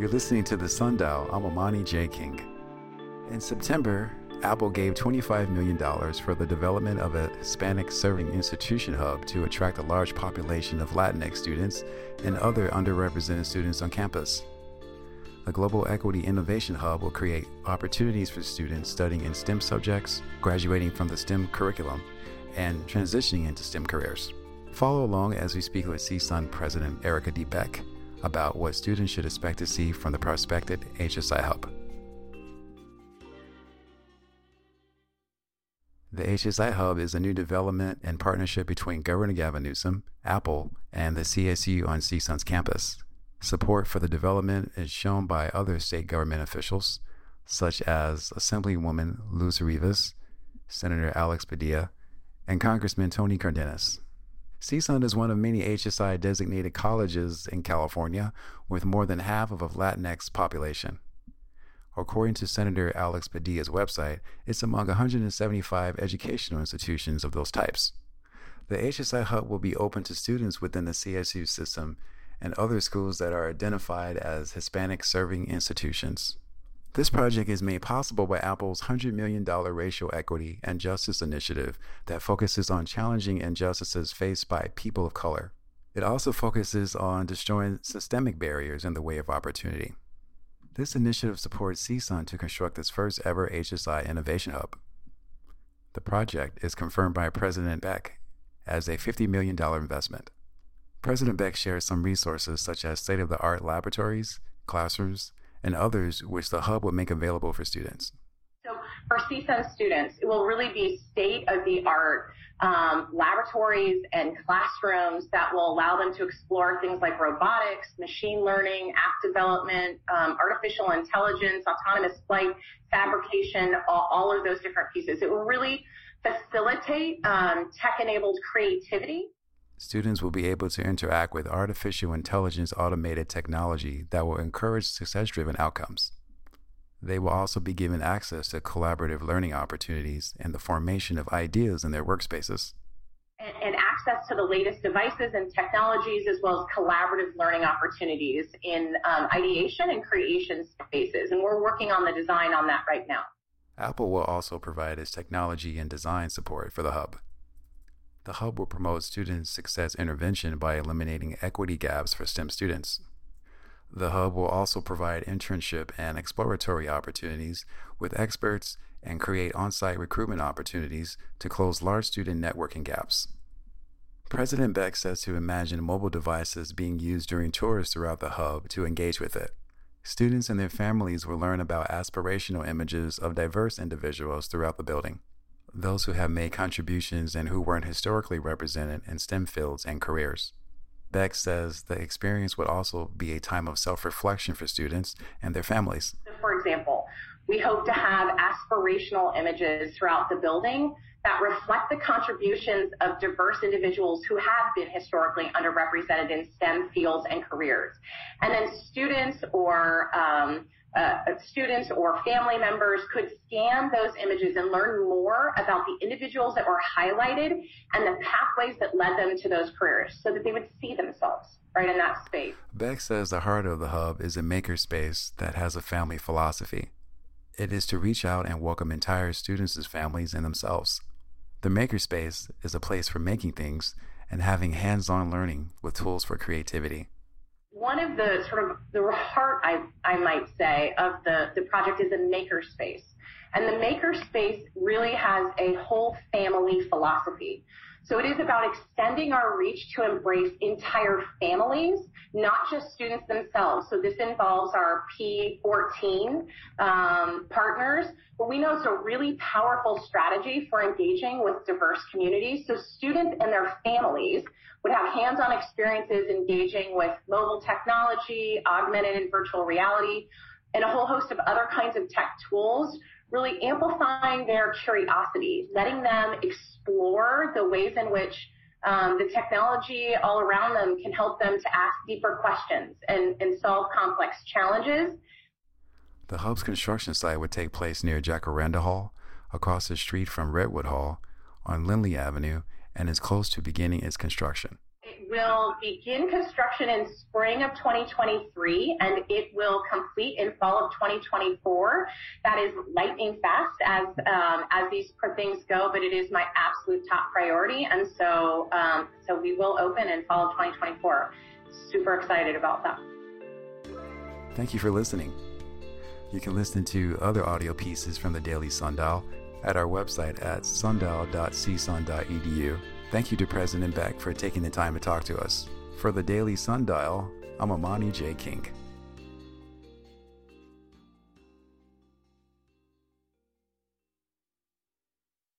You're listening to The Sundial. I'm Amani J. King. In September, Apple gave $25 million for the development of a Hispanic Serving Institution Hub to attract a large population of Latinx students and other underrepresented students on campus. The Global Equity Innovation Hub will create opportunities for students studying in STEM subjects, graduating from the STEM curriculum, and transitioning into STEM careers. Follow along as we speak with CSUN President Erika D. Beck about what students should expect to see from the prospective HSI Hub. The HSI Hub is a new development and partnership between Governor Gavin Newsom, Apple, and the CSU on CSUN's campus. Support for the development is shown by other state government officials, such as Assemblywoman Luz Rivas, Senator Alex Padilla, and Congressman Tony Cardenas. CSUN is one of many HSI designated colleges in California with more than half of a Latinx population. According to Senator Alex Padilla's website, it's among 175 educational institutions of those types. The HSI Hub will be open to students within the CSU system and other schools that are identified as Hispanic serving institutions. This project is made possible by Apple's $100 million Racial Equity and Justice Initiative that focuses on challenging injustices faced by people of color. It also focuses on destroying systemic barriers in the way of opportunity. This initiative supports CSUN to construct its first ever HSI Innovation Hub. The project is confirmed by President Beck as a $50 million investment. President Beck shares some resources such as state of the art laboratories, classrooms, and others which the hub would make available for students. So, for CSUN students, it will really be state of the art um, laboratories and classrooms that will allow them to explore things like robotics, machine learning, app development, um, artificial intelligence, autonomous flight, fabrication, all, all, of those different pieces. It will really facilitate um, tech-enabled creativity. Students will be able to interact with artificial intelligence automated technology that will encourage success driven outcomes. They will also be given access to collaborative learning opportunities and the formation of ideas in their workspaces. And, and, access to the latest devices and technologies, as well as collaborative learning opportunities in um, ideation and creation spaces. And we're working on the design on that right now. Apple will also provide its technology and design support for the Hub. The Hub will promote student success intervention by eliminating equity gaps for STEM students. The Hub will also provide internship and exploratory opportunities with experts and create on site recruitment opportunities to close large student networking gaps. President Beck says to imagine mobile devices being used during tours throughout the Hub to engage with it. Students and their families will learn about aspirational images of diverse individuals throughout the building, those who have made contributions and who weren't historically represented in STEM fields and careers. Beck says the experience would also be a time of self reflection for students and their families. For example, we hope to have aspirational images throughout the building that reflect the contributions of diverse individuals who have been historically underrepresented in STEM fields and careers. And then students or um, uh, students or family members could scan those images and learn more about the individuals that were highlighted and the pathways that led them to those careers so that they would see themselves right in that space. Beck says the heart of the hub is a makerspace that has a family philosophy. It is to reach out and welcome entire students' families and themselves. The makerspace is a place for making things and having hands on learning with tools for creativity one of the sort of the heart, I, I might say, of the, the project is a makerspace. And the makerspace really has a whole family philosophy. So it is about extending our reach to embrace entire families, not just students themselves. So this involves our P14 um, partners, but we know it's a really powerful strategy for engaging with diverse communities. So students and their families would have hands-on experiences engaging with mobile technology, augmented and virtual reality, and a whole host of other kinds of tech tools, really amplifying their curiosity, letting them explore the ways in which um, the technology all around them can help them to ask deeper questions and, and solve complex challenges. The hub's construction site would take place near Jacaranda Hall, across the street from Redwood Hall, on Lindley Avenue, and is close to beginning its construction. Will begin construction in spring of 2023 and it will complete in fall of 2024. That is lightning fast as um, as these things go, but it is my absolute top priority. And so um, so we will open in fall of 2024. Super excited about that. Thank you for listening. You can listen to other audio pieces from the Daily Sundial at our website at sundial.csun.edu. Thank you to President Beck for taking the time to talk to us. For the Daily Sundial, I'm Amani J. King.